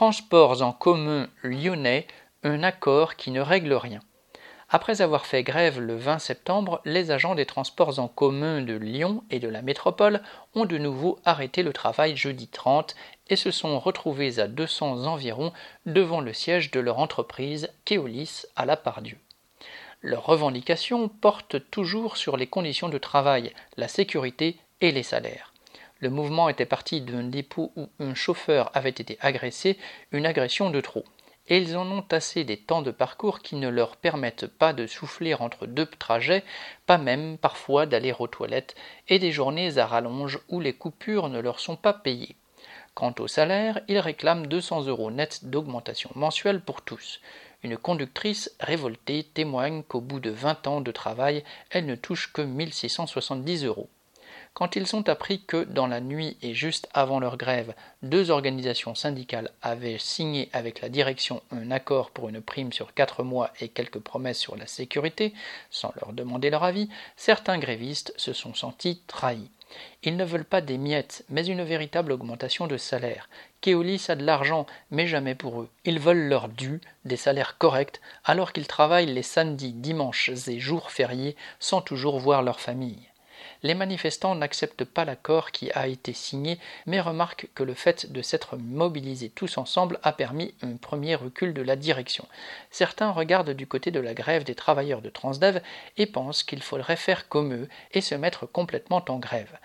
Transports en commun lyonnais, un accord qui ne règle rien. Après avoir fait grève le 20 septembre, les agents des transports en commun de Lyon et de la métropole ont de nouveau arrêté le travail jeudi 30 et se sont retrouvés à 200 environ devant le siège de leur entreprise Keolis à la Pardieu. Leurs revendications portent toujours sur les conditions de travail, la sécurité et les salaires. Le mouvement était parti d'un dépôt où un chauffeur avait été agressé, une agression de trop et ils en ont assez des temps de parcours qui ne leur permettent pas de souffler entre deux trajets, pas même parfois d'aller aux toilettes, et des journées à rallonge où les coupures ne leur sont pas payées. Quant au salaire, ils réclament 200 euros nets d'augmentation mensuelle pour tous. Une conductrice révoltée témoigne qu'au bout de 20 ans de travail, elle ne touche que 1670 euros quand ils ont appris que, dans la nuit et juste avant leur grève, deux organisations syndicales avaient signé avec la direction un accord pour une prime sur quatre mois et quelques promesses sur la sécurité, sans leur demander leur avis, certains grévistes se sont sentis trahis. Ils ne veulent pas des miettes, mais une véritable augmentation de salaire. Keolis a de l'argent, mais jamais pour eux. Ils veulent leur dû, des salaires corrects, alors qu'ils travaillent les samedis, dimanches et jours fériés sans toujours voir leur famille les manifestants n'acceptent pas l'accord qui a été signé, mais remarquent que le fait de s'être mobilisés tous ensemble a permis un premier recul de la direction. Certains regardent du côté de la grève des travailleurs de Transdev et pensent qu'il faudrait faire comme eux et se mettre complètement en grève.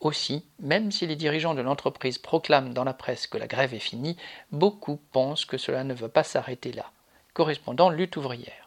Aussi, même si les dirigeants de l'entreprise proclament dans la presse que la grève est finie, beaucoup pensent que cela ne va pas s'arrêter là. Correspondant lutte ouvrière.